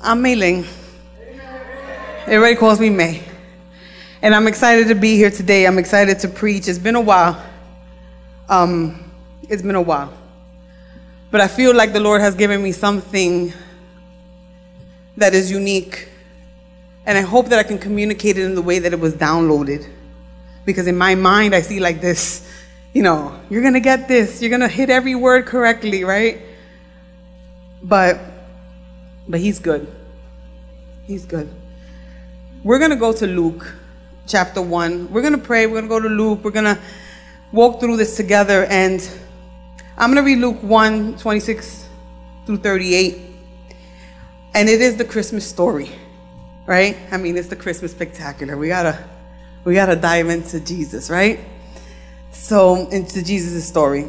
I'm Mei Ling. Everybody calls me May. And I'm excited to be here today. I'm excited to preach. It's been a while. Um, it's been a while. But I feel like the Lord has given me something that is unique. And I hope that I can communicate it in the way that it was downloaded. Because in my mind, I see like this, you know, you're going to get this. You're going to hit every word correctly, right? But but he's good. He's good. We're going to go to Luke chapter 1. We're going to pray. We're going to go to Luke. We're going to walk through this together. And I'm going to read Luke 1 26 through 38. And it is the Christmas story, right? I mean, it's the Christmas spectacular. We got to we got to dive into Jesus, right? So, into Jesus' story.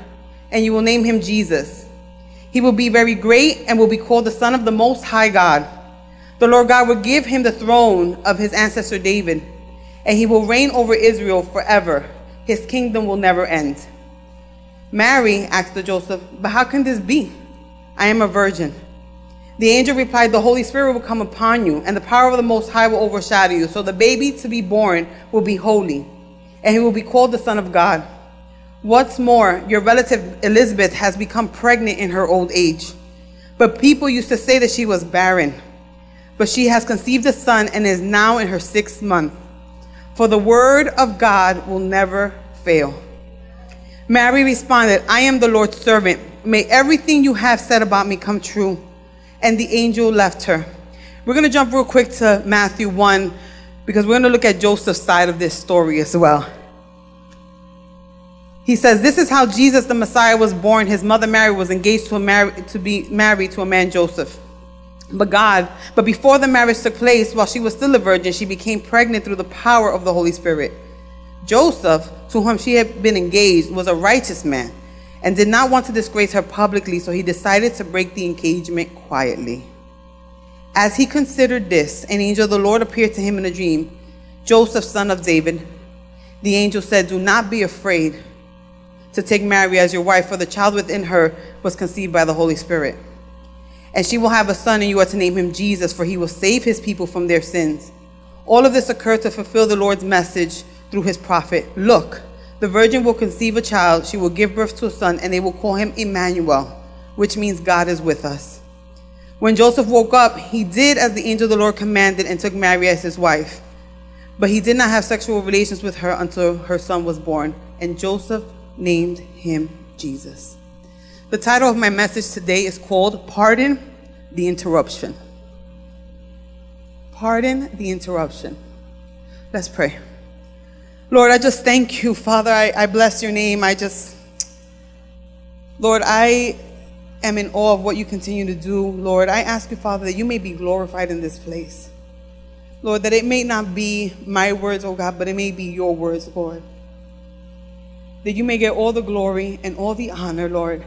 and you will name him Jesus. He will be very great and will be called the Son of the Most High God. The Lord God will give him the throne of his ancestor David, and he will reign over Israel forever. His kingdom will never end. Mary asked Joseph, But how can this be? I am a virgin. The angel replied, The Holy Spirit will come upon you, and the power of the Most High will overshadow you. So the baby to be born will be holy and he will be called the Son of God. What's more, your relative Elizabeth has become pregnant in her old age. But people used to say that she was barren. But she has conceived a son and is now in her sixth month. For the word of God will never fail. Mary responded, I am the Lord's servant. May everything you have said about me come true. And the angel left her. We're going to jump real quick to Matthew 1 because we're going to look at Joseph's side of this story as well. He says, This is how Jesus the Messiah was born. His mother Mary was engaged to, mar- to be married to a man, Joseph. But God, but before the marriage took place, while she was still a virgin, she became pregnant through the power of the Holy Spirit. Joseph, to whom she had been engaged, was a righteous man and did not want to disgrace her publicly, so he decided to break the engagement quietly. As he considered this, an angel of the Lord appeared to him in a dream Joseph, son of David. The angel said, Do not be afraid to take Mary as your wife, for the child within her was conceived by the Holy Spirit. And she will have a son, and you are to name him Jesus, for he will save his people from their sins. All of this occurred to fulfill the Lord's message through his prophet Look, the virgin will conceive a child, she will give birth to a son, and they will call him Emmanuel, which means God is with us. When Joseph woke up, he did as the angel of the Lord commanded and took Mary as his wife. But he did not have sexual relations with her until her son was born, and Joseph named him Jesus. The title of my message today is called Pardon the Interruption. Pardon the Interruption. Let's pray. Lord, I just thank you, Father. I, I bless your name. I just, Lord, I am in awe of what you continue to do, Lord. I ask you, Father, that you may be glorified in this place. Lord, that it may not be my words, oh God, but it may be your words, Lord. That you may get all the glory and all the honor, Lord.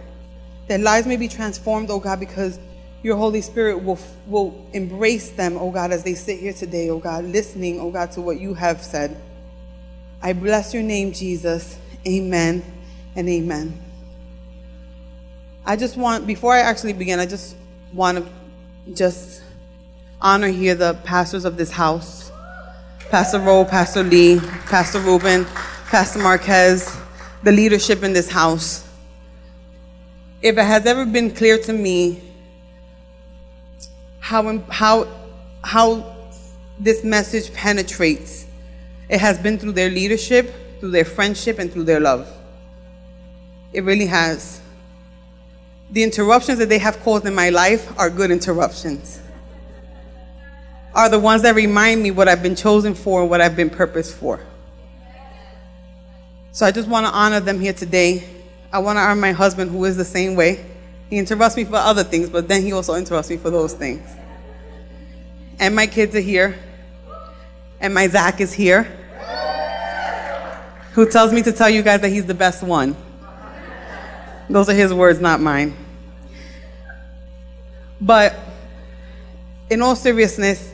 That lives may be transformed, oh God, because your Holy Spirit will, will embrace them, oh God, as they sit here today, oh God, listening, oh God, to what you have said. I bless your name, Jesus. Amen and amen. I just want, before I actually begin, I just want to just honor here the pastors of this house Pastor Rowe, Pastor Lee, Pastor Ruben, Pastor Marquez, the leadership in this house. If it has ever been clear to me how, how, how this message penetrates, it has been through their leadership, through their friendship, and through their love. It really has the interruptions that they have caused in my life are good interruptions. Are the ones that remind me what I've been chosen for and what I've been purposed for. So I just want to honor them here today. I want to honor my husband, who is the same way. He interrupts me for other things, but then he also interrupts me for those things. and my kids are here, and my Zach is here, who tells me to tell you guys that he's the best one. Those are his words, not mine. But in all seriousness,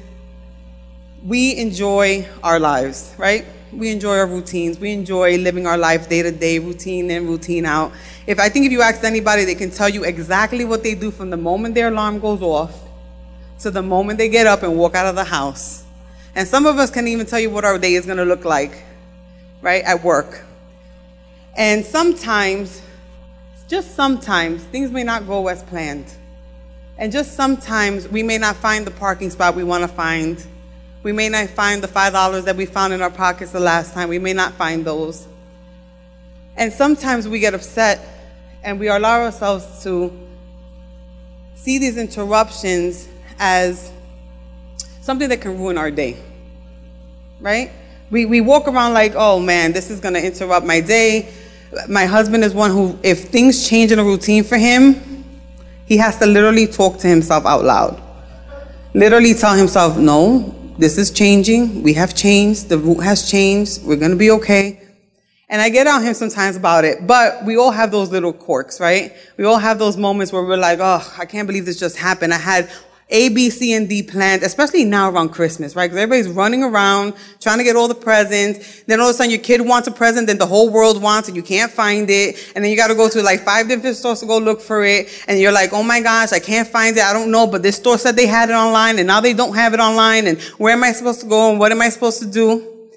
we enjoy our lives, right? We enjoy our routines. We enjoy living our life day to day, routine in, routine out. If I think if you ask anybody, they can tell you exactly what they do from the moment their alarm goes off to the moment they get up and walk out of the house. And some of us can even tell you what our day is going to look like, right, at work. And sometimes, just sometimes, things may not go as planned. And just sometimes we may not find the parking spot we want to find. We may not find the $5 that we found in our pockets the last time. We may not find those. And sometimes we get upset and we allow ourselves to see these interruptions as something that can ruin our day. Right? We, we walk around like, oh man, this is going to interrupt my day. My husband is one who, if things change in a routine for him, he has to literally talk to himself out loud. Literally tell himself, no, this is changing. We have changed. The route has changed. We're going to be okay. And I get on him sometimes about it, but we all have those little quirks, right? We all have those moments where we're like, oh, I can't believe this just happened. I had a, B, C, and D planned, especially now around Christmas, right? Because everybody's running around trying to get all the presents. Then all of a sudden your kid wants a present, then the whole world wants it, you can't find it. And then you got to go to like five different stores to go look for it. And you're like, oh my gosh, I can't find it. I don't know, but this store said they had it online and now they don't have it online. And where am I supposed to go and what am I supposed to do?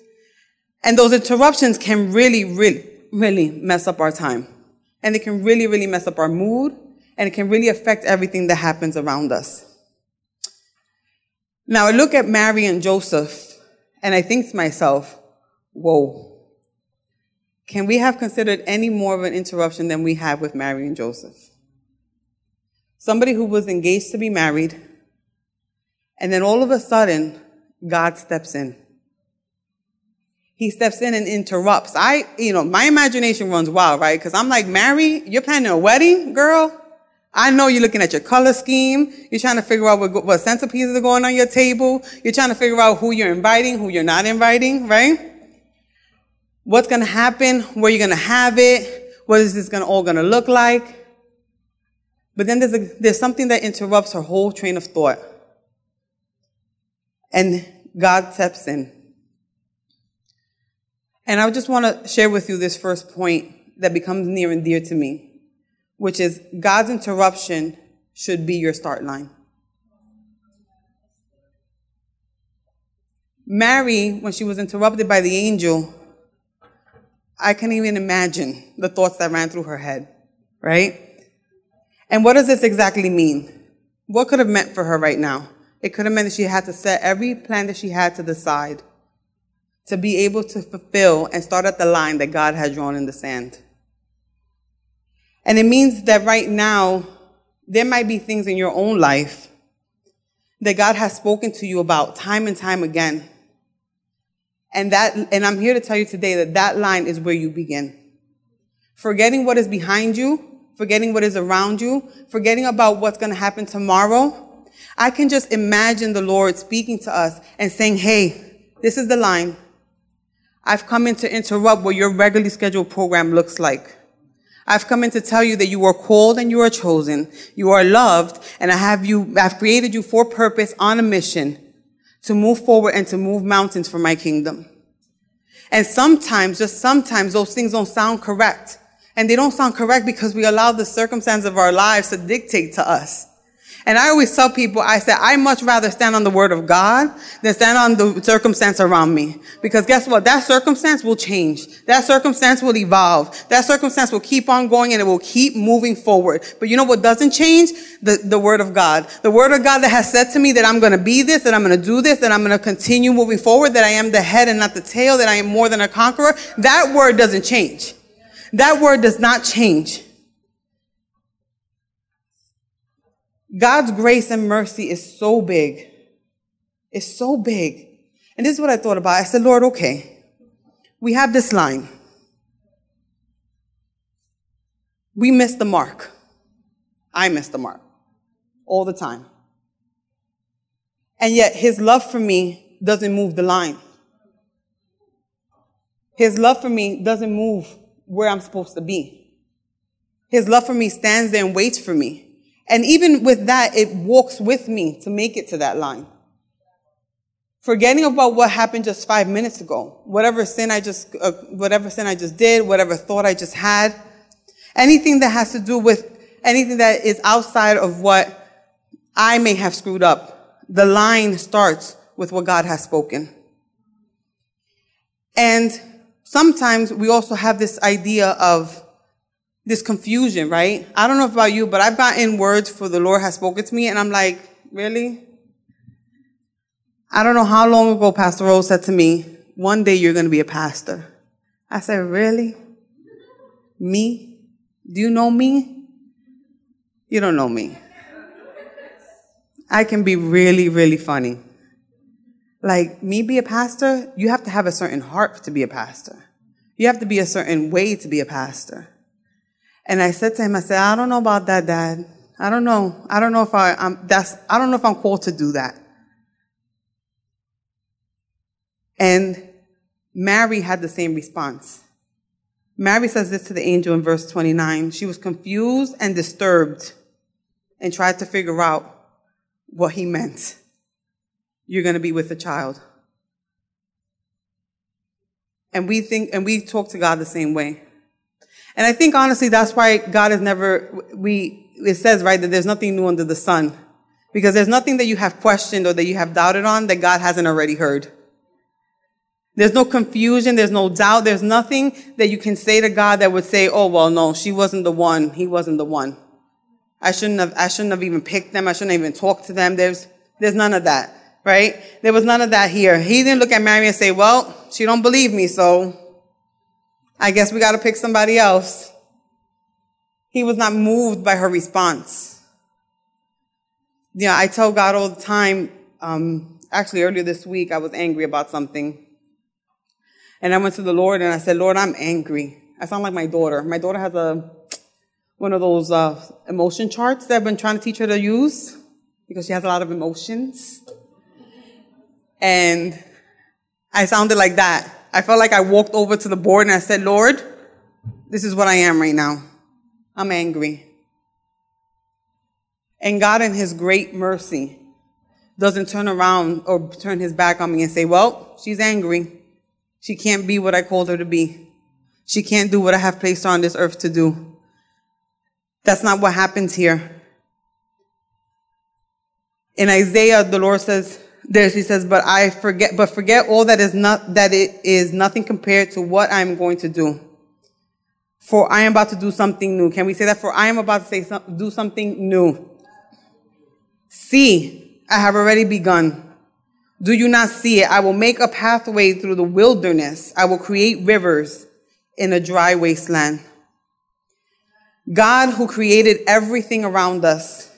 And those interruptions can really, really, really mess up our time. And it can really, really mess up our mood. And it can really affect everything that happens around us. Now I look at Mary and Joseph and I think to myself, whoa, can we have considered any more of an interruption than we had with Mary and Joseph? Somebody who was engaged to be married, and then all of a sudden, God steps in. He steps in and interrupts. I, you know, my imagination runs wild, right? Because I'm like, Mary, you're planning a wedding, girl? I know you're looking at your color scheme. You're trying to figure out what, what centerpieces are going on your table. You're trying to figure out who you're inviting, who you're not inviting, right? What's going to happen? Where you're going to have it? What is this gonna, all going to look like? But then there's, a, there's something that interrupts her whole train of thought. And God steps in. And I just want to share with you this first point that becomes near and dear to me which is God's interruption should be your start line. Mary, when she was interrupted by the angel, I can't even imagine the thoughts that ran through her head, right? And what does this exactly mean? What could have meant for her right now? It could have meant that she had to set every plan that she had to the side to be able to fulfill and start at the line that God had drawn in the sand. And it means that right now, there might be things in your own life that God has spoken to you about time and time again. And that, and I'm here to tell you today that that line is where you begin. Forgetting what is behind you, forgetting what is around you, forgetting about what's going to happen tomorrow. I can just imagine the Lord speaking to us and saying, Hey, this is the line. I've come in to interrupt what your regularly scheduled program looks like. I've come in to tell you that you are called and you are chosen. You are loved and I have you, I've created you for purpose on a mission to move forward and to move mountains for my kingdom. And sometimes, just sometimes, those things don't sound correct. And they don't sound correct because we allow the circumstance of our lives to dictate to us. And I always tell people, I said, I much rather stand on the word of God than stand on the circumstance around me. Because guess what? That circumstance will change. That circumstance will evolve. That circumstance will keep on going and it will keep moving forward. But you know what doesn't change? The, the word of God. The word of God that has said to me that I'm going to be this, that I'm going to do this, that I'm going to continue moving forward, that I am the head and not the tail, that I am more than a conqueror. That word doesn't change. That word does not change. God's grace and mercy is so big. It's so big. And this is what I thought about. I said, Lord, okay, we have this line. We miss the mark. I miss the mark all the time. And yet his love for me doesn't move the line. His love for me doesn't move where I'm supposed to be. His love for me stands there and waits for me. And even with that, it walks with me to make it to that line. Forgetting about what happened just five minutes ago, whatever sin I just, uh, whatever sin I just did, whatever thought I just had, anything that has to do with anything that is outside of what I may have screwed up. The line starts with what God has spoken. And sometimes we also have this idea of this confusion, right? I don't know about you, but I've gotten words for the Lord has spoken to me, and I'm like, really? I don't know how long ago Pastor Rose said to me, one day you're going to be a pastor. I said, really? Me? Do you know me? You don't know me. I can be really, really funny. Like, me be a pastor, you have to have a certain heart to be a pastor. You have to be a certain way to be a pastor. And I said to him, I said, I don't know about that, Dad. I don't know. I don't know if I, I'm, that's, I don't know if I'm called to do that. And Mary had the same response. Mary says this to the angel in verse 29. She was confused and disturbed and tried to figure out what he meant. You're going to be with a child. And we think, and we talk to God the same way. And I think honestly, that's why God has never, we, it says, right, that there's nothing new under the sun. Because there's nothing that you have questioned or that you have doubted on that God hasn't already heard. There's no confusion. There's no doubt. There's nothing that you can say to God that would say, oh, well, no, she wasn't the one. He wasn't the one. I shouldn't have, I shouldn't have even picked them. I shouldn't even talked to them. There's, there's none of that, right? There was none of that here. He didn't look at Mary and say, well, she don't believe me, so I guess we got to pick somebody else. He was not moved by her response. You know, I tell God all the time, um, actually earlier this week, I was angry about something. And I went to the Lord and I said, Lord, I'm angry. I sound like my daughter. My daughter has a, one of those, uh, emotion charts that I've been trying to teach her to use because she has a lot of emotions. And I sounded like that. I felt like I walked over to the board and I said, Lord, this is what I am right now. I'm angry. And God, in His great mercy, doesn't turn around or turn His back on me and say, Well, she's angry. She can't be what I called her to be. She can't do what I have placed her on this earth to do. That's not what happens here. In Isaiah, the Lord says, there's, he says, but I forget, but forget all that is not, that it is nothing compared to what I'm going to do. For I am about to do something new. Can we say that? For I am about to say some, do something new. See, I have already begun. Do you not see it? I will make a pathway through the wilderness. I will create rivers in a dry wasteland. God who created everything around us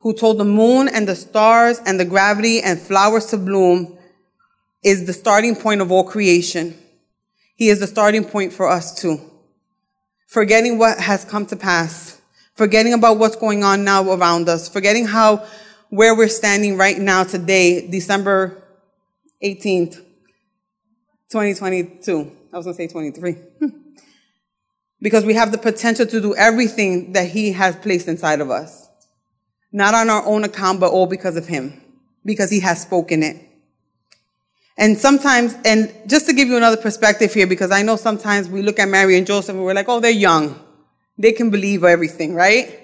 who told the moon and the stars and the gravity and flowers to bloom, is the starting point of all creation. He is the starting point for us too. Forgetting what has come to pass, forgetting about what's going on now around us, forgetting how, where we're standing right now today, December 18th, 2022. I was going to say 23. because we have the potential to do everything that he has placed inside of us. Not on our own account, but all because of him, because he has spoken it. And sometimes, and just to give you another perspective here, because I know sometimes we look at Mary and Joseph and we're like, oh, they're young. They can believe everything, right?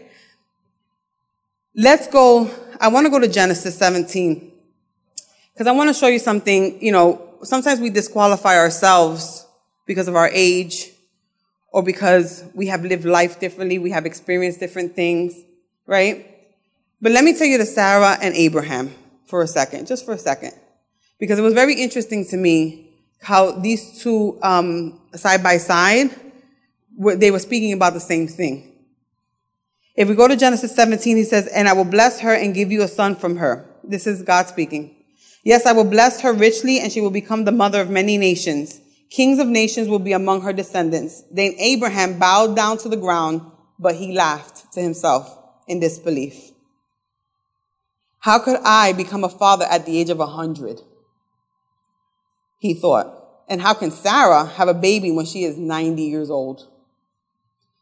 Let's go, I want to go to Genesis 17. Because I want to show you something, you know, sometimes we disqualify ourselves because of our age or because we have lived life differently, we have experienced different things, right? But let me tell you the Sarah and Abraham for a second, just for a second, because it was very interesting to me how these two um, side by side they were speaking about the same thing. If we go to Genesis 17, he says, "And I will bless her and give you a son from her." This is God speaking. Yes, I will bless her richly, and she will become the mother of many nations. Kings of nations will be among her descendants. Then Abraham bowed down to the ground, but he laughed to himself in disbelief. How could I become a father at the age of a hundred? He thought. And how can Sarah have a baby when she is 90 years old?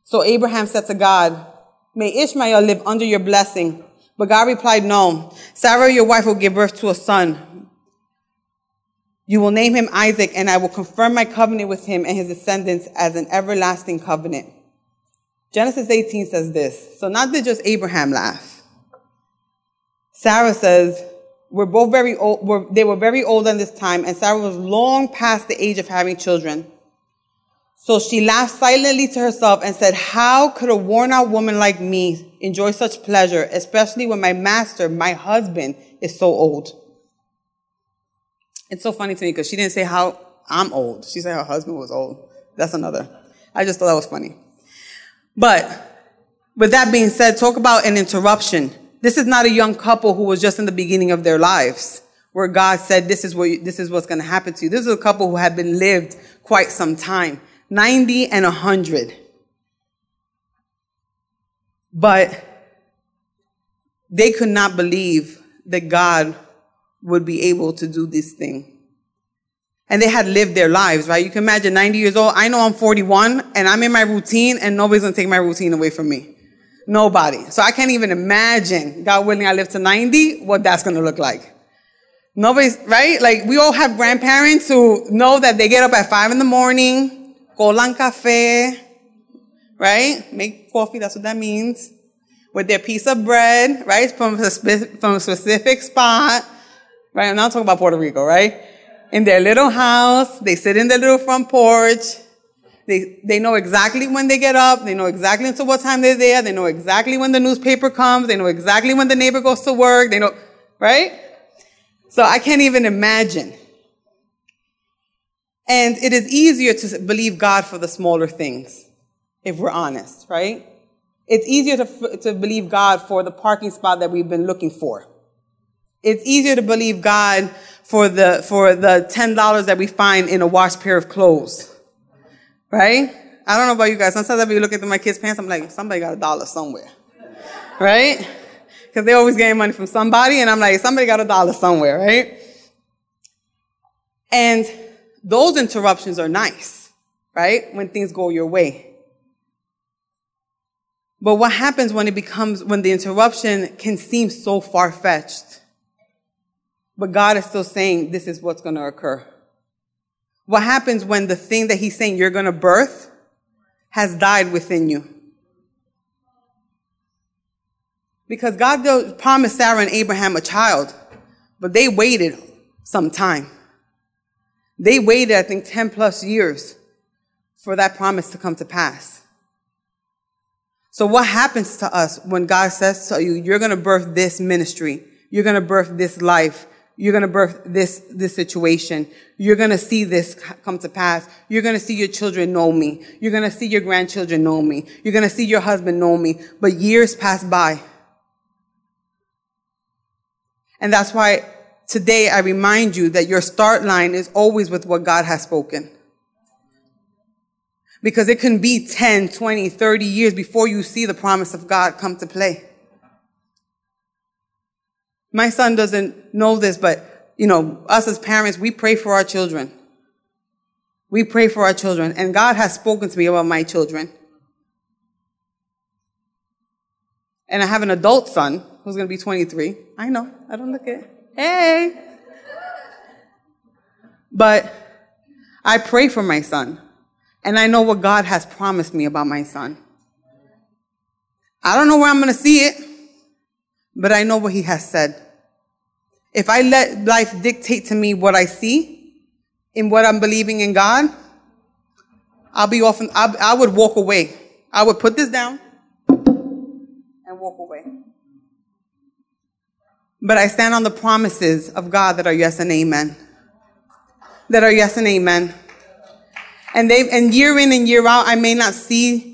So Abraham said to God, May Ishmael live under your blessing. But God replied, No. Sarah, your wife, will give birth to a son. You will name him Isaac, and I will confirm my covenant with him and his descendants as an everlasting covenant. Genesis 18 says this. So not did just Abraham laugh. Sarah says, we're both very old, we're, they were very old at this time, and Sarah was long past the age of having children. So she laughed silently to herself and said, How could a worn out woman like me enjoy such pleasure, especially when my master, my husband, is so old? It's so funny to me because she didn't say how I'm old. She said her husband was old. That's another. I just thought that was funny. But with that being said, talk about an interruption. This is not a young couple who was just in the beginning of their lives where God said, this is what, you, this is what's going to happen to you. This is a couple who had been lived quite some time. 90 and 100. But they could not believe that God would be able to do this thing. And they had lived their lives, right? You can imagine 90 years old. I know I'm 41 and I'm in my routine and nobody's going to take my routine away from me. Nobody. So I can't even imagine, God willing, I live to 90, what that's going to look like. Nobody's, right? Like we all have grandparents who know that they get up at five in the morning, colan café, right? Make coffee, that's what that means. With their piece of bread, right? From a, from a specific spot, right? I'm not talking about Puerto Rico, right? In their little house, they sit in their little front porch. They, they know exactly when they get up. They know exactly until what time they're there. They know exactly when the newspaper comes. They know exactly when the neighbor goes to work. They know, right? So I can't even imagine and it is easier to believe God for the smaller things, if we're honest, right? It's easier to, to believe God for the parking spot that we've been looking for. It's easier to believe God for the, for the $10 that we find in a washed pair of clothes. Right? I don't know about you guys. Sometimes I'll be looking through my kids' pants, I'm like, somebody got a dollar somewhere. Right? Because they're always getting money from somebody, and I'm like, somebody got a dollar somewhere, right? And those interruptions are nice, right? When things go your way. But what happens when it becomes, when the interruption can seem so far fetched? But God is still saying this is what's going to occur. What happens when the thing that He's saying you're going to birth has died within you? Because God promised Sarah and Abraham a child, but they waited some time. They waited, I think, 10 plus years for that promise to come to pass. So what happens to us when God says to you, you're going to birth this ministry. You're going to birth this life. You're going to birth this, this situation. You're going to see this come to pass. You're going to see your children know me. You're going to see your grandchildren know me. You're going to see your husband know me. But years pass by. And that's why today I remind you that your start line is always with what God has spoken. Because it can be 10, 20, 30 years before you see the promise of God come to play. My son doesn't know this, but you know, us as parents, we pray for our children. We pray for our children, and God has spoken to me about my children. And I have an adult son who's going to be 23. I know, I don't look it. Hey. But I pray for my son, and I know what God has promised me about my son. I don't know where I'm going to see it, but I know what he has said. If I let life dictate to me what I see and what I'm believing in God, I'll be often, I, I would walk away. I would put this down and walk away. But I stand on the promises of God that are yes and amen. That are yes and amen. And they, and year in and year out, I may not see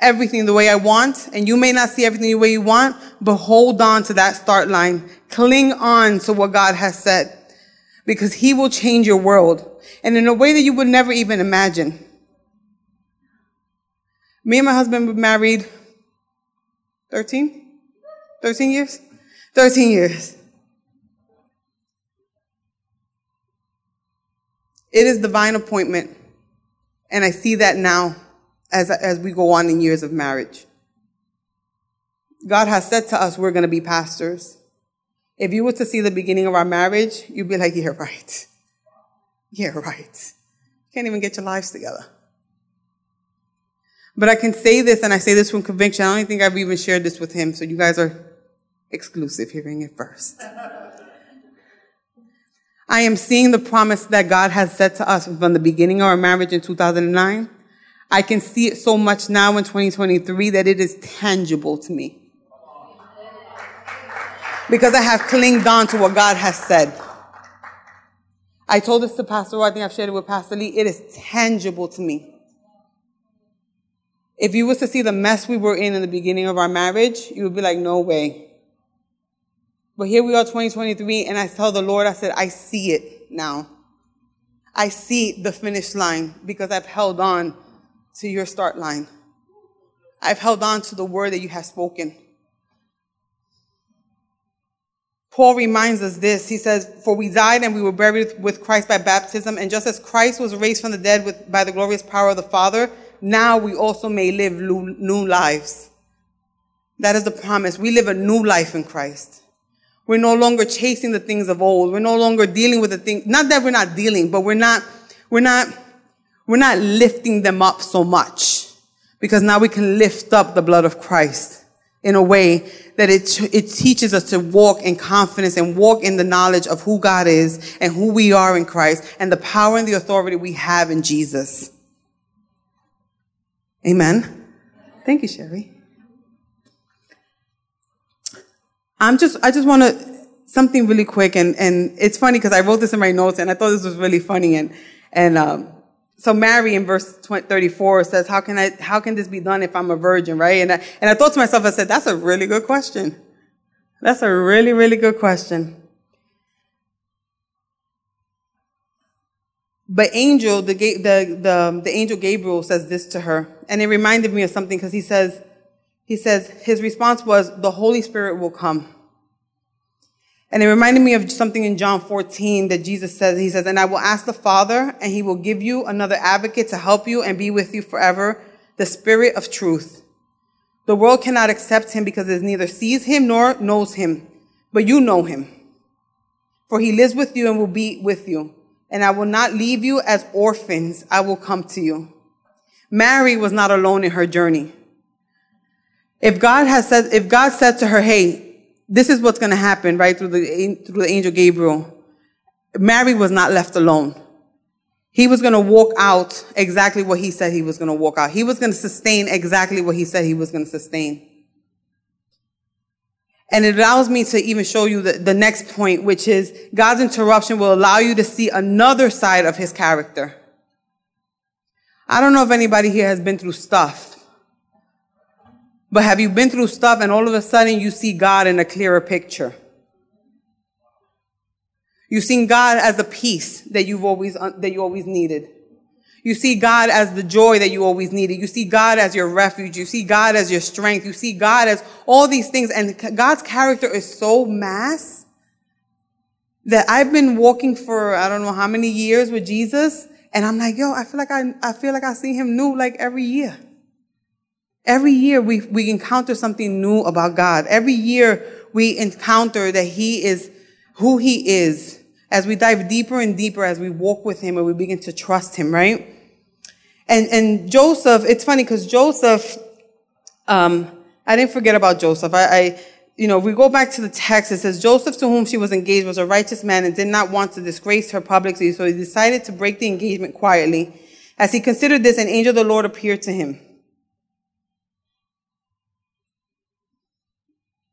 everything the way I want, and you may not see everything the way you want, but hold on to that start line. Cling on to what God has said because he will change your world and in a way that you would never even imagine. Me and my husband were married 13? 13 years? 13 years. It is divine appointment. And I see that now as, as we go on in years of marriage. God has said to us we're going to be pastors. If you were to see the beginning of our marriage, you'd be like, yeah, right. Yeah, right. Can't even get your lives together. But I can say this, and I say this from conviction. I don't think I've even shared this with him, so you guys are exclusive hearing it first. I am seeing the promise that God has said to us from the beginning of our marriage in 2009. I can see it so much now in 2023 that it is tangible to me. Because I have clinged on to what God has said. I told this to Pastor, I think I've shared it with Pastor Lee. It is tangible to me. If you was to see the mess we were in in the beginning of our marriage, you would be like, no way. But here we are, 2023, and I tell the Lord, I said, I see it now. I see the finish line because I've held on to your start line. I've held on to the word that you have spoken. Paul reminds us this. He says, For we died and we were buried with Christ by baptism, and just as Christ was raised from the dead with, by the glorious power of the Father, now we also may live new lives. That is the promise. We live a new life in Christ. We're no longer chasing the things of old. We're no longer dealing with the things, not that we're not dealing, but we're not, we're not, we're not lifting them up so much because now we can lift up the blood of Christ in a way that it, it teaches us to walk in confidence and walk in the knowledge of who God is and who we are in Christ and the power and the authority we have in Jesus. Amen. Thank you, Sherry. I'm just, I just want to, something really quick. And, and it's funny because I wrote this in my notes and I thought this was really funny. And, and, um, so Mary in verse 34 says, how can I, how can this be done if I'm a virgin, right? And I, and I thought to myself, I said, that's a really good question. That's a really, really good question. But angel, the, the, the, the angel Gabriel says this to her. And it reminded me of something because he says, he says, his response was, the Holy Spirit will come. And it reminded me of something in John 14 that Jesus says, he says, and I will ask the Father and he will give you another advocate to help you and be with you forever, the Spirit of truth. The world cannot accept him because it neither sees him nor knows him, but you know him. For he lives with you and will be with you. And I will not leave you as orphans. I will come to you. Mary was not alone in her journey. If God has said, if God said to her, hey, this is what's going to happen, right, through the, through the angel Gabriel, Mary was not left alone. He was going to walk out exactly what he said he was going to walk out. He was going to sustain exactly what he said he was going to sustain. And it allows me to even show you the, the next point, which is God's interruption will allow you to see another side of his character. I don't know if anybody here has been through stuff but have you been through stuff and all of a sudden you see God in a clearer picture? You've seen God as the peace that you've always, that you always needed. You see God as the joy that you always needed. You see God as your refuge. You see God as your strength. You see God as all these things. And God's character is so mass that I've been walking for, I don't know how many years with Jesus. And I'm like, yo, I feel like I, I feel like I see him new like every year. Every year we, we encounter something new about God. Every year we encounter that He is who He is as we dive deeper and deeper as we walk with Him and we begin to trust Him, right? And, and Joseph, it's funny because Joseph, um, I didn't forget about Joseph. I, I, you know, we go back to the text, it says, Joseph to whom she was engaged was a righteous man and did not want to disgrace her publicly, so he decided to break the engagement quietly. As he considered this, an angel of the Lord appeared to him.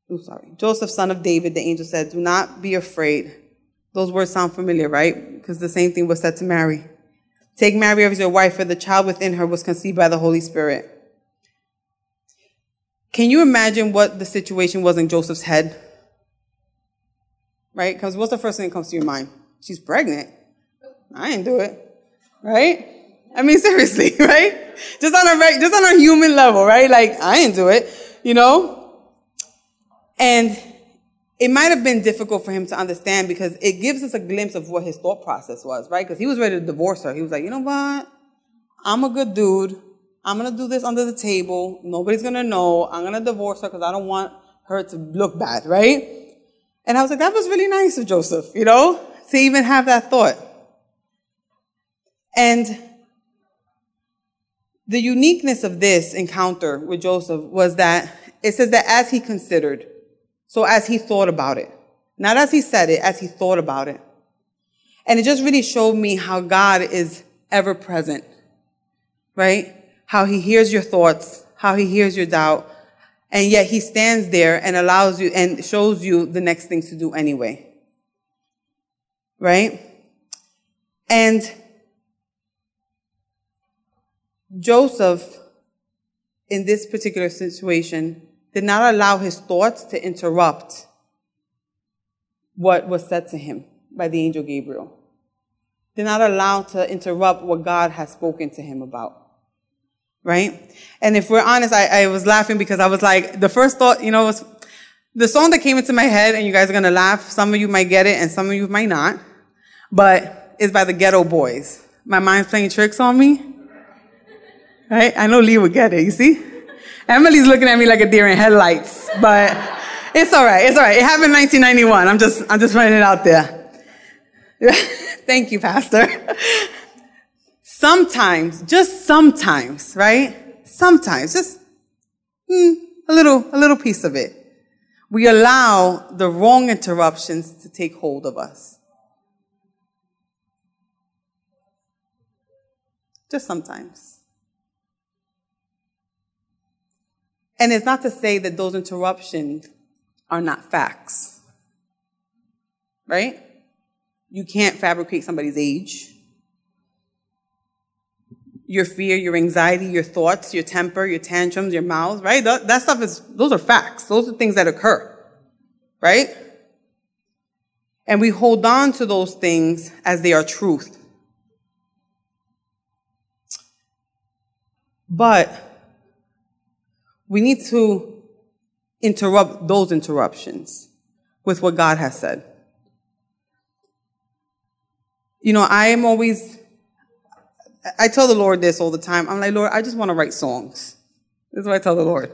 Oh, sorry, Joseph, son of David, the angel said, Do not be afraid. Those words sound familiar, right? Because the same thing was said to Mary. Take Mary as your wife, for the child within her was conceived by the Holy Spirit. Can you imagine what the situation was in Joseph's head? Right? Because what's the first thing that comes to your mind? She's pregnant. I ain't do it. Right? I mean, seriously, right? Just on a, just on a human level, right? Like, I ain't do it, you know? And it might have been difficult for him to understand because it gives us a glimpse of what his thought process was, right? Because he was ready to divorce her. He was like, you know what? I'm a good dude. I'm going to do this under the table. Nobody's going to know. I'm going to divorce her because I don't want her to look bad, right? And I was like, that was really nice of Joseph, you know, to even have that thought. And the uniqueness of this encounter with Joseph was that it says that as he considered, so as he thought about it, not as he said it, as he thought about it. And it just really showed me how God is ever present, right? How he hears your thoughts, how he hears your doubt, and yet he stands there and allows you and shows you the next thing to do anyway. Right? And Joseph, in this particular situation, did not allow his thoughts to interrupt what was said to him by the angel Gabriel. Did not allow to interrupt what God has spoken to him about. Right? And if we're honest, I, I was laughing because I was like, the first thought, you know, was the song that came into my head, and you guys are gonna laugh. Some of you might get it, and some of you might not. But it's by the Geto Boys. My mind's playing tricks on me. Right? I know Lee would get it, you see? Emily's looking at me like a deer in headlights, but it's all right. It's all right. It happened in 1991. I'm just, I'm just putting it out there. Thank you, Pastor. sometimes, just sometimes, right? Sometimes, just mm, a little, a little piece of it. We allow the wrong interruptions to take hold of us. Just sometimes. And it's not to say that those interruptions are not facts. Right? You can't fabricate somebody's age. Your fear, your anxiety, your thoughts, your temper, your tantrums, your mouths, right? That, that stuff is, those are facts. Those are things that occur. Right? And we hold on to those things as they are truth. But we need to interrupt those interruptions with what God has said. You know, I am always, I tell the Lord this all the time. I'm like, Lord, I just want to write songs. This is what I tell the Lord.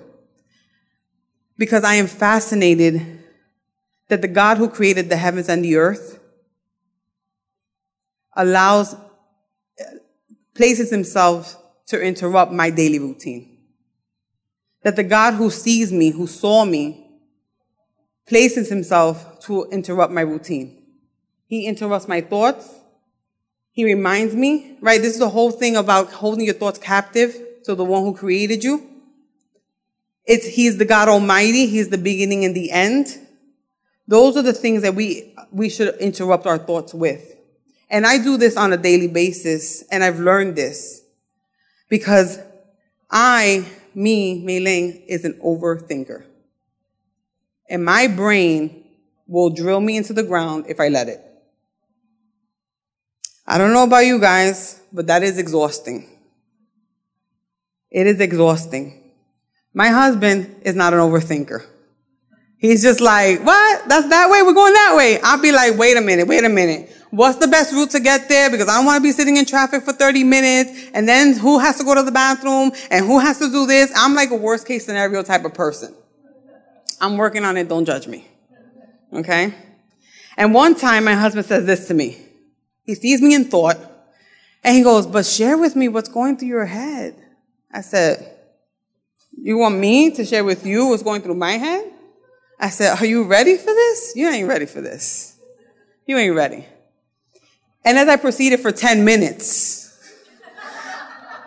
Because I am fascinated that the God who created the heavens and the earth allows, places himself to interrupt my daily routine. That the God who sees me, who saw me, places himself to interrupt my routine. He interrupts my thoughts. He reminds me, right? This is the whole thing about holding your thoughts captive to the one who created you. It's, he's the God Almighty. He's the beginning and the end. Those are the things that we, we should interrupt our thoughts with. And I do this on a daily basis, and I've learned this because I me, Mei Ling, is an overthinker. And my brain will drill me into the ground if I let it. I don't know about you guys, but that is exhausting. It is exhausting. My husband is not an overthinker. He's just like, what? That's that way? We're going that way. I'll be like, wait a minute, wait a minute. What's the best route to get there? Because I don't want to be sitting in traffic for 30 minutes. And then who has to go to the bathroom? And who has to do this? I'm like a worst case scenario type of person. I'm working on it. Don't judge me. Okay? And one time my husband says this to me. He sees me in thought and he goes, but share with me what's going through your head. I said, you want me to share with you what's going through my head? I said, are you ready for this? You ain't ready for this. You ain't ready. And as I proceeded for 10 minutes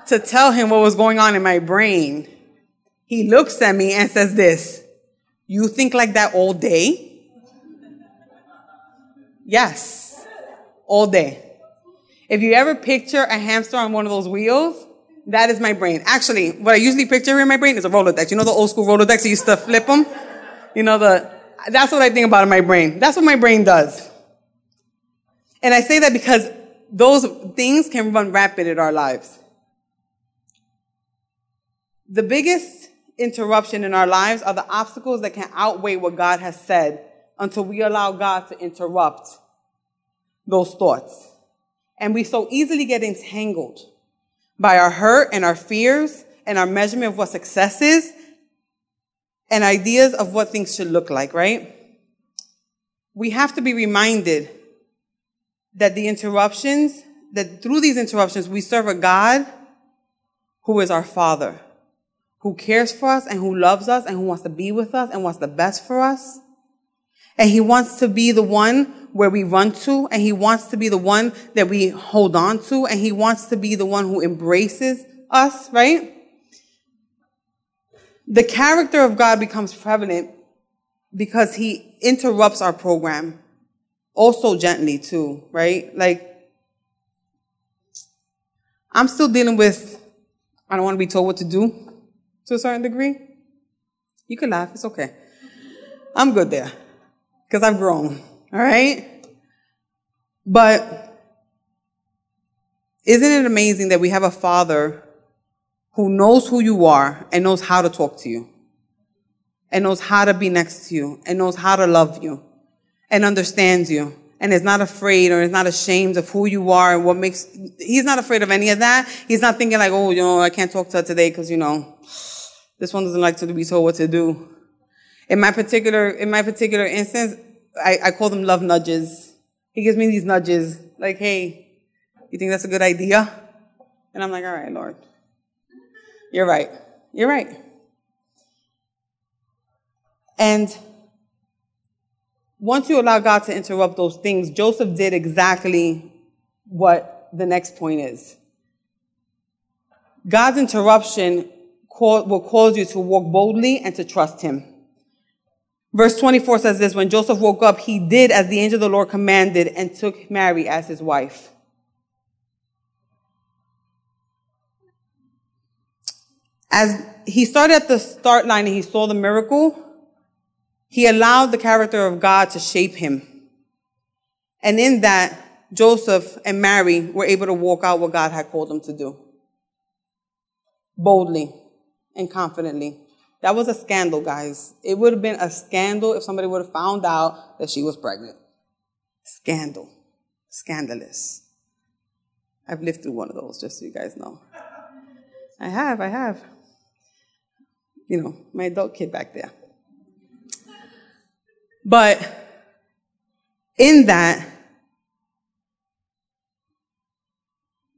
to tell him what was going on in my brain, he looks at me and says this, you think like that all day? Yes, all day. If you ever picture a hamster on one of those wheels, that is my brain. Actually, what I usually picture in my brain is a Rolodex. You know the old school Rolodex you used to flip them? You know the, that's what I think about in my brain. That's what my brain does. And I say that because those things can run rapid in our lives. The biggest interruption in our lives are the obstacles that can outweigh what God has said until we allow God to interrupt those thoughts. And we so easily get entangled by our hurt and our fears and our measurement of what success is and ideas of what things should look like, right? We have to be reminded that the interruptions, that through these interruptions, we serve a God who is our Father, who cares for us and who loves us and who wants to be with us and wants the best for us. And He wants to be the one where we run to, and He wants to be the one that we hold on to, and He wants to be the one who embraces us, right? The character of God becomes prevalent because He interrupts our program also gently too, right? Like, I'm still dealing with, I don't want to be told what to do to a certain degree. You can laugh, it's okay. I'm good there because I've grown, all right? But isn't it amazing that we have a father who knows who you are and knows how to talk to you and knows how to be next to you and knows how to love you and understands you and is not afraid or is not ashamed of who you are and what makes, he's not afraid of any of that. He's not thinking like, oh, you know, I can't talk to her today because, you know, this one doesn't like to be told what to do. In my particular, in my particular instance, I, I call them love nudges. He gives me these nudges like, hey, you think that's a good idea? And I'm like, all right, Lord. You're right. You're right. And once you allow God to interrupt those things, Joseph did exactly what the next point is. God's interruption will cause you to walk boldly and to trust him. Verse 24 says this, when Joseph woke up, he did as the angel of the Lord commanded and took Mary as his wife. As he started at the start line and he saw the miracle, he allowed the character of God to shape him. And in that, Joseph and Mary were able to walk out what God had called them to do. Boldly and confidently. That was a scandal, guys. It would have been a scandal if somebody would have found out that she was pregnant. Scandal. Scandalous. I've lived through one of those, just so you guys know. I have, I have. You know, my adult kid back there. But in that,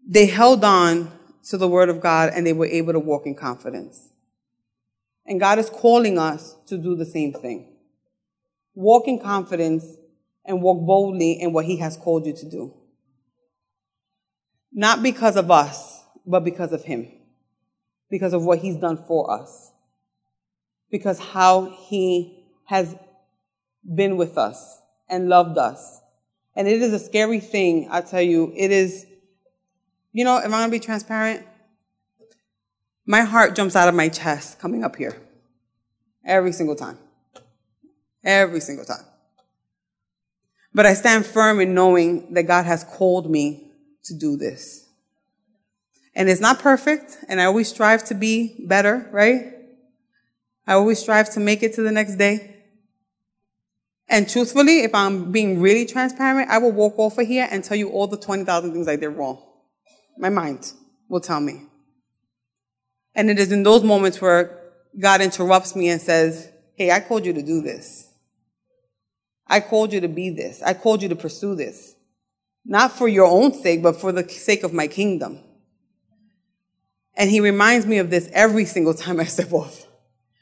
they held on to the word of God and they were able to walk in confidence. And God is calling us to do the same thing. Walk in confidence and walk boldly in what he has called you to do. Not because of us, but because of him. Because of what he's done for us. Because how he has been with us and loved us. And it is a scary thing, I tell you. It is, you know, if I'm to be transparent, my heart jumps out of my chest coming up here. Every single time. Every single time. But I stand firm in knowing that God has called me to do this. And it's not perfect, and I always strive to be better, right? I always strive to make it to the next day. And truthfully, if I'm being really transparent, I will walk off of here and tell you all the 20,000 things I did wrong. My mind will tell me. And it is in those moments where God interrupts me and says, Hey, I called you to do this. I called you to be this. I called you to pursue this. Not for your own sake, but for the sake of my kingdom. And he reminds me of this every single time I step off,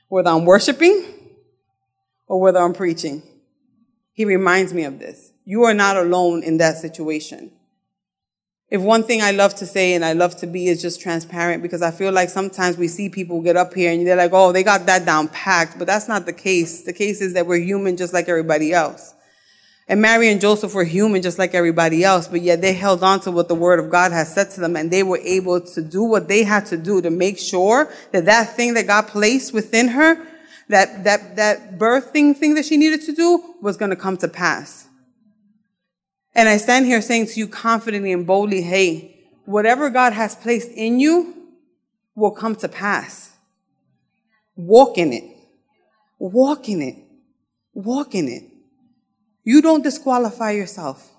whether I'm worshiping or whether I'm preaching. He reminds me of this. You are not alone in that situation. If one thing I love to say and I love to be is just transparent because I feel like sometimes we see people get up here and they're like, oh, they got that down packed, but that's not the case. The case is that we're human just like everybody else. And Mary and Joseph were human just like everybody else, but yet they held on to what the word of God has said to them and they were able to do what they had to do to make sure that that thing that God placed within her that, that, that birthing thing that she needed to do was going to come to pass. And I stand here saying to you confidently and boldly, hey, whatever God has placed in you will come to pass. Walk in it. Walk in it. Walk in it. You don't disqualify yourself.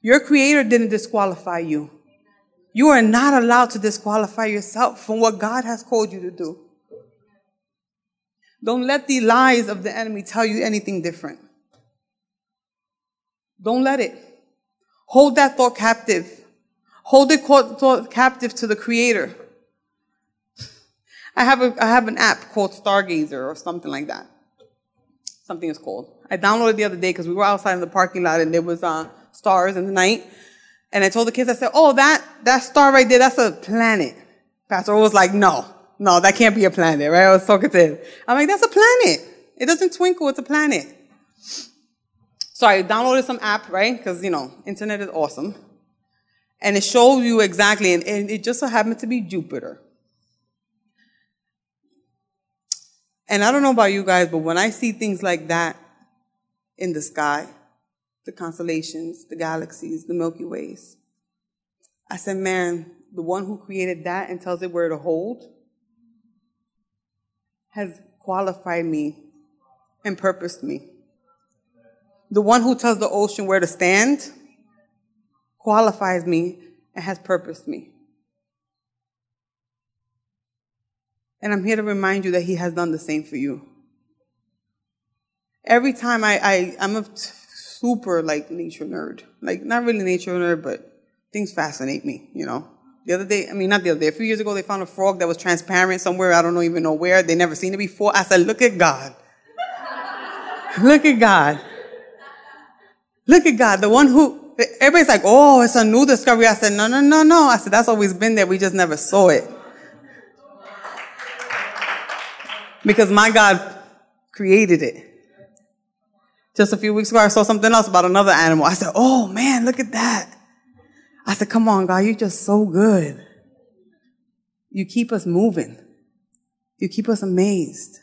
Your creator didn't disqualify you. You are not allowed to disqualify yourself from what God has called you to do. Don't let the lies of the enemy tell you anything different. Don't let it. Hold that thought captive. Hold it thought captive to the creator. I have a, I have an app called Stargazer or something like that. Something is called. I downloaded the other day because we were outside in the parking lot and there was uh, stars in the night. And I told the kids, I said, "Oh, that that star right there, that's a planet." Pastor was like, "No, no, that can't be a planet." Right? I was talking to him. I'm like, "That's a planet. It doesn't twinkle. It's a planet." So I downloaded some app, right? Because you know, internet is awesome, and it shows you exactly, and, and it just so happened to be Jupiter. And I don't know about you guys, but when I see things like that in the sky, the constellations, the galaxies, the Milky Ways, I said, man, the one who created that and tells it where to hold has qualified me and purposed me. The one who tells the ocean where to stand qualifies me and has purposed me. And I'm here to remind you that He has done the same for you. Every time I, I I'm a super like nature nerd. Like not really nature nerd, but things fascinate me, you know. The other day, I mean not the other day, a few years ago they found a frog that was transparent somewhere, I don't know even know where. They never seen it before. I said, look at God. look at God. Look at God, the one who everybody's like, oh, it's a new discovery. I said, no, no, no, no. I said, that's always been there. We just never saw it. because my God created it. Just a few weeks ago, I saw something else about another animal. I said, Oh man, look at that. I said, Come on, God, you're just so good. You keep us moving. You keep us amazed.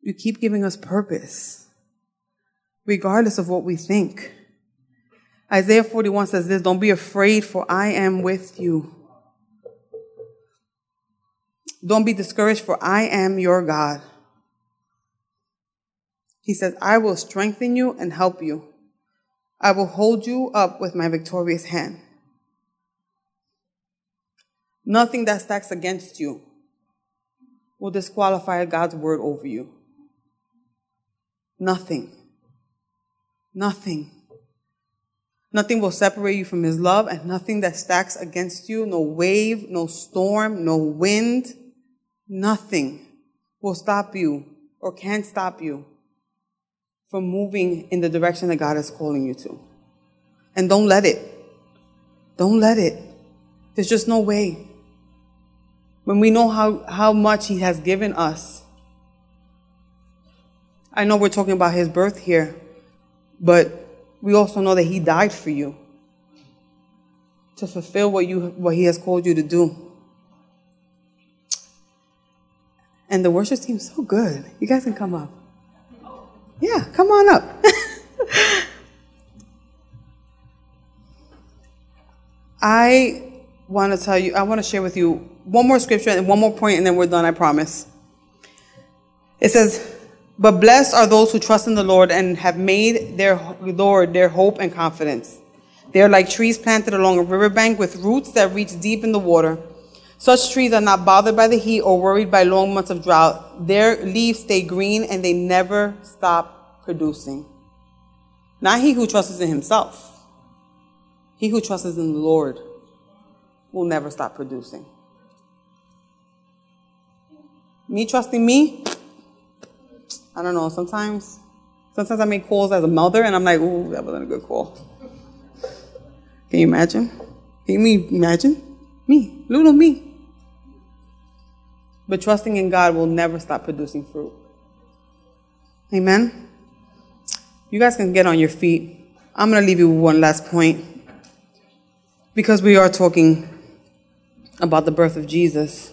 You keep giving us purpose, regardless of what we think. Isaiah 41 says this Don't be afraid, for I am with you. Don't be discouraged, for I am your God. He says, I will strengthen you and help you. I will hold you up with my victorious hand. Nothing that stacks against you will disqualify God's word over you. Nothing. Nothing. Nothing will separate you from his love and nothing that stacks against you, no wave, no storm, no wind, Nothing will stop you or can stop you from moving in the direction that God is calling you to. And don't let it. Don't let it. There's just no way. When we know how, how much He has given us, I know we're talking about His birth here, but we also know that He died for you to fulfill what, you, what He has called you to do. And the worship team's so good. You guys can come up. Yeah, come on up. I want to tell you, I want to share with you one more scripture and one more point, and then we're done, I promise. It says, But blessed are those who trust in the Lord and have made their Lord their hope and confidence. They are like trees planted along a riverbank with roots that reach deep in the water. Such trees are not bothered by the heat or worried by long months of drought. Their leaves stay green and they never stop producing. Not he who trusts in himself. He who trusts in the Lord will never stop producing. Me trusting me, I don't know, sometimes sometimes I make calls as a mother and I'm like, ooh, that wasn't a good call. Can you imagine? Can you imagine? Me, little me. But trusting in God will never stop producing fruit. Amen? You guys can get on your feet. I'm going to leave you with one last point. Because we are talking about the birth of Jesus.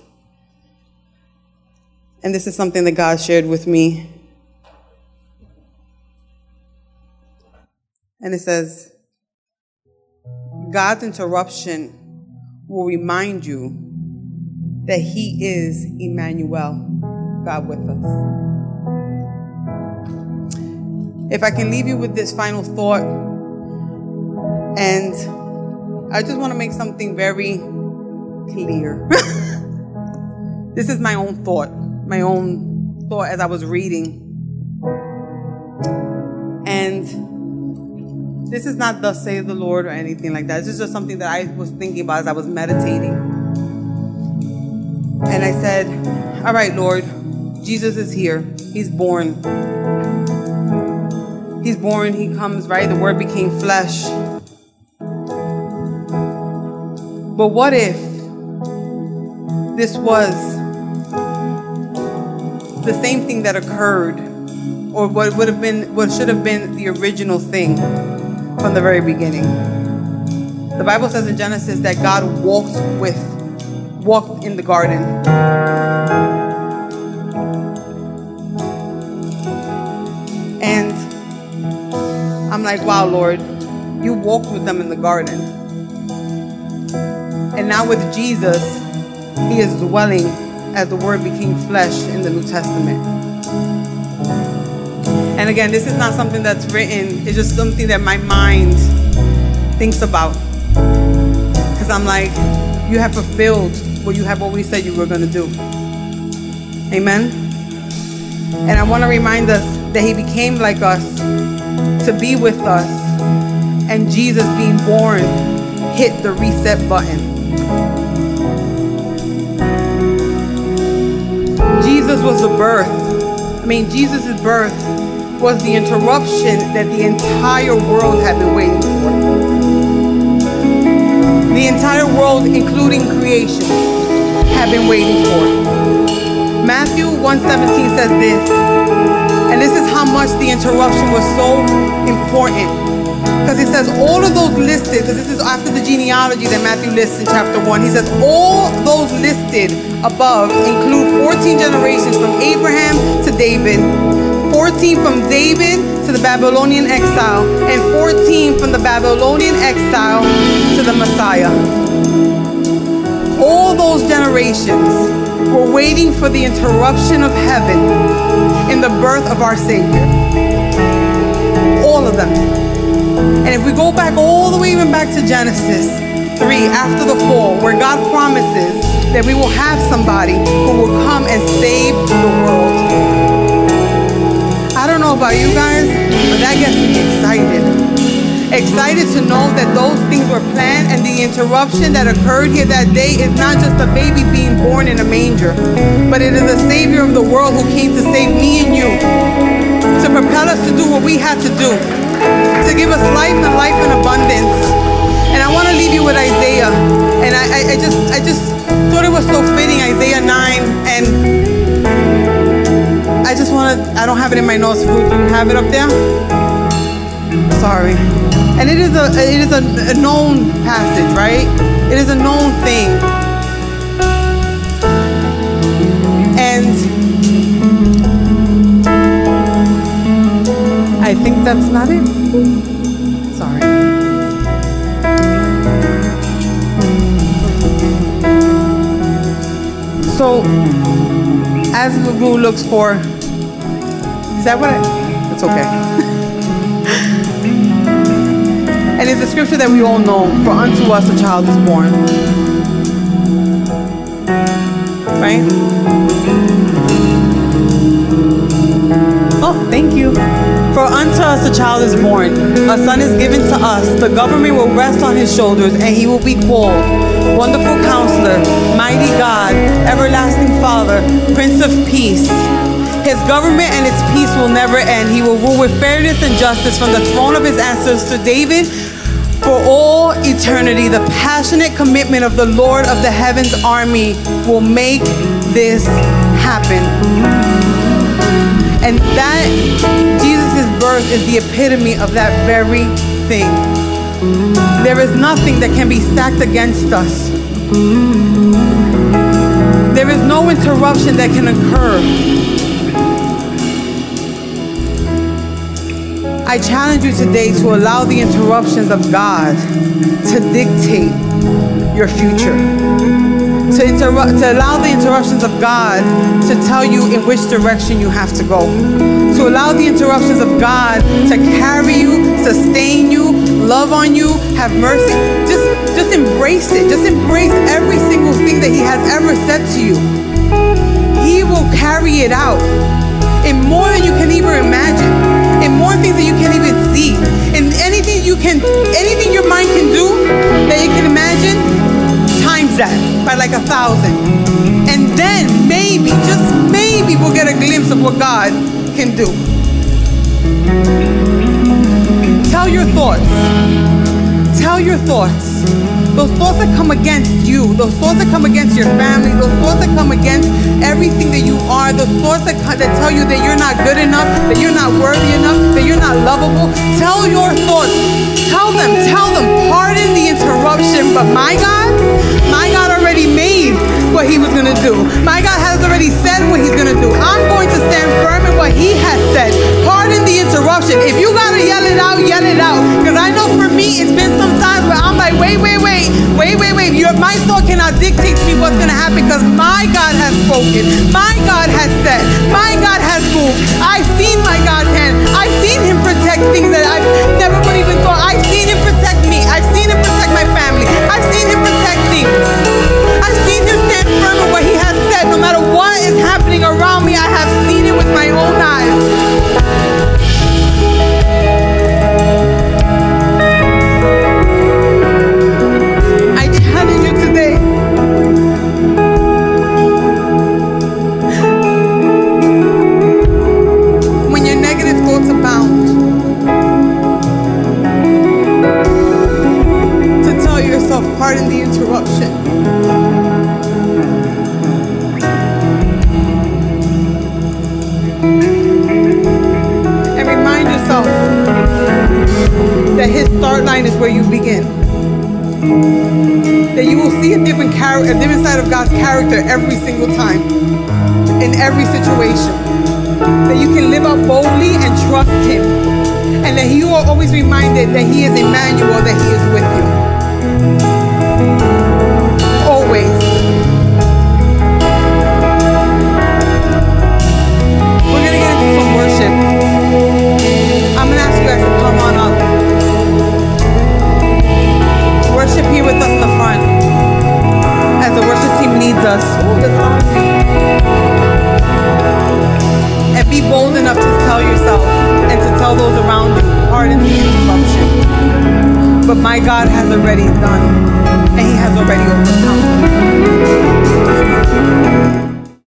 And this is something that God shared with me. And it says, God's interruption will remind you that He is Emmanuel, God with us. if I can leave you with this final thought, and I just want to make something very clear. this is my own thought, my own thought as I was reading. And this is not the say of the Lord or anything like that. This is just something that I was thinking about as I was meditating. And I said, All right, Lord, Jesus is here. He's born. He's born, he comes, right? The word became flesh. But what if this was the same thing that occurred, or what would have been, what should have been the original thing from the very beginning? The Bible says in Genesis that God walked with, walked in the garden. And I'm like, wow, Lord, you walked with them in the garden. And now with Jesus, he is dwelling as the word became flesh in the New Testament. And again, this is not something that's written, it's just something that my mind thinks about. Because I'm like, you have fulfilled what you have always said you were going to do. Amen. And I want to remind us that he became like us to be with us. And Jesus being born hit the reset button. Jesus was the birth. I mean, Jesus' birth was the interruption that the entire world had been waiting for. The entire world, including creation, have been waiting for. Matthew 1:17 says this, and this is how much the interruption was so important. Because he says all of those listed, because this is after the genealogy that Matthew lists in chapter 1. He says all those listed above include 14 generations from Abraham to David, 14 from David to the Babylonian exile, and 14 from the Babylonian exile to the Messiah. All those generations were waiting for the interruption of heaven in the birth of our Savior. All of them. And if we go back all the way even back to Genesis 3, after the fall, where God promises that we will have somebody who will come and save the world. About you guys, but that gets me excited. Excited to know that those things were planned and the interruption that occurred here that day is not just a baby being born in a manger, but it is a Savior of the world who came to save me and you, to propel us to do what we had to do to give us life and life in abundance. And I want to leave you with Isaiah. And I, I, I, just I just thought it was so fitting, Isaiah 9. And I just want to, I don't have it in my notes. Do you have it up there? Sorry. And it is a it is a, a known passage, right? It is a known thing. And I think that's not it. Sorry. So, as Lagu looks for, is that what I, it's okay. and it's a scripture that we all know, for unto us a child is born. Right? Oh, thank you. For unto us a child is born, a son is given to us, the government will rest on his shoulders, and he will be called Wonderful Counselor, Mighty God, Everlasting Father, Prince of Peace. His government and its peace will never end. He will rule with fairness and justice from the throne of his ancestor David for all eternity. The passionate commitment of the Lord of the heavens army will make this happen. And that Jesus' birth is the epitome of that very thing. There is nothing that can be stacked against us. There is no interruption that can occur. I challenge you today to allow the interruptions of God to dictate your future, to, interrupt, to allow the interruptions of God to tell you in which direction you have to go. To allow the interruptions of God to carry you, sustain you, love on you, have mercy. Just, just embrace it. Just embrace every single thing that He has ever said to you. He will carry it out in more than you can even imagine, in things that you can't even see, And anything you can, anything your mind can do that you can imagine, times that by like a thousand. And then maybe, just maybe, we'll get a glimpse of what God can do. Tell your thoughts. Tell your thoughts. Those thoughts that come against you, those thoughts that come against your family, those thoughts that come against everything that you are, those thoughts that, that tell you that you're not good enough, that you're not worthy enough, that you're not lovable. Tell your thoughts. Tell them, tell them, pardon the interruption, but my God, my God already made what he was going to do. My God has already said what he's going to do. I'm going to stand firm in what he has said. Pardon the interruption. If you got to yell it out, yell it out. Because I know for me, it's been some times where I'm like, wait, wait, wait, wait, wait, wait. Your, my thought cannot dictate to me what's going to happen because my God has spoken. My God has said. My God has moved. I've seen my God's hand. I've seen him protect things that I've never would even thought. I've seen him protect me. I've seen him protect my family. I've seen him protect things. Is happening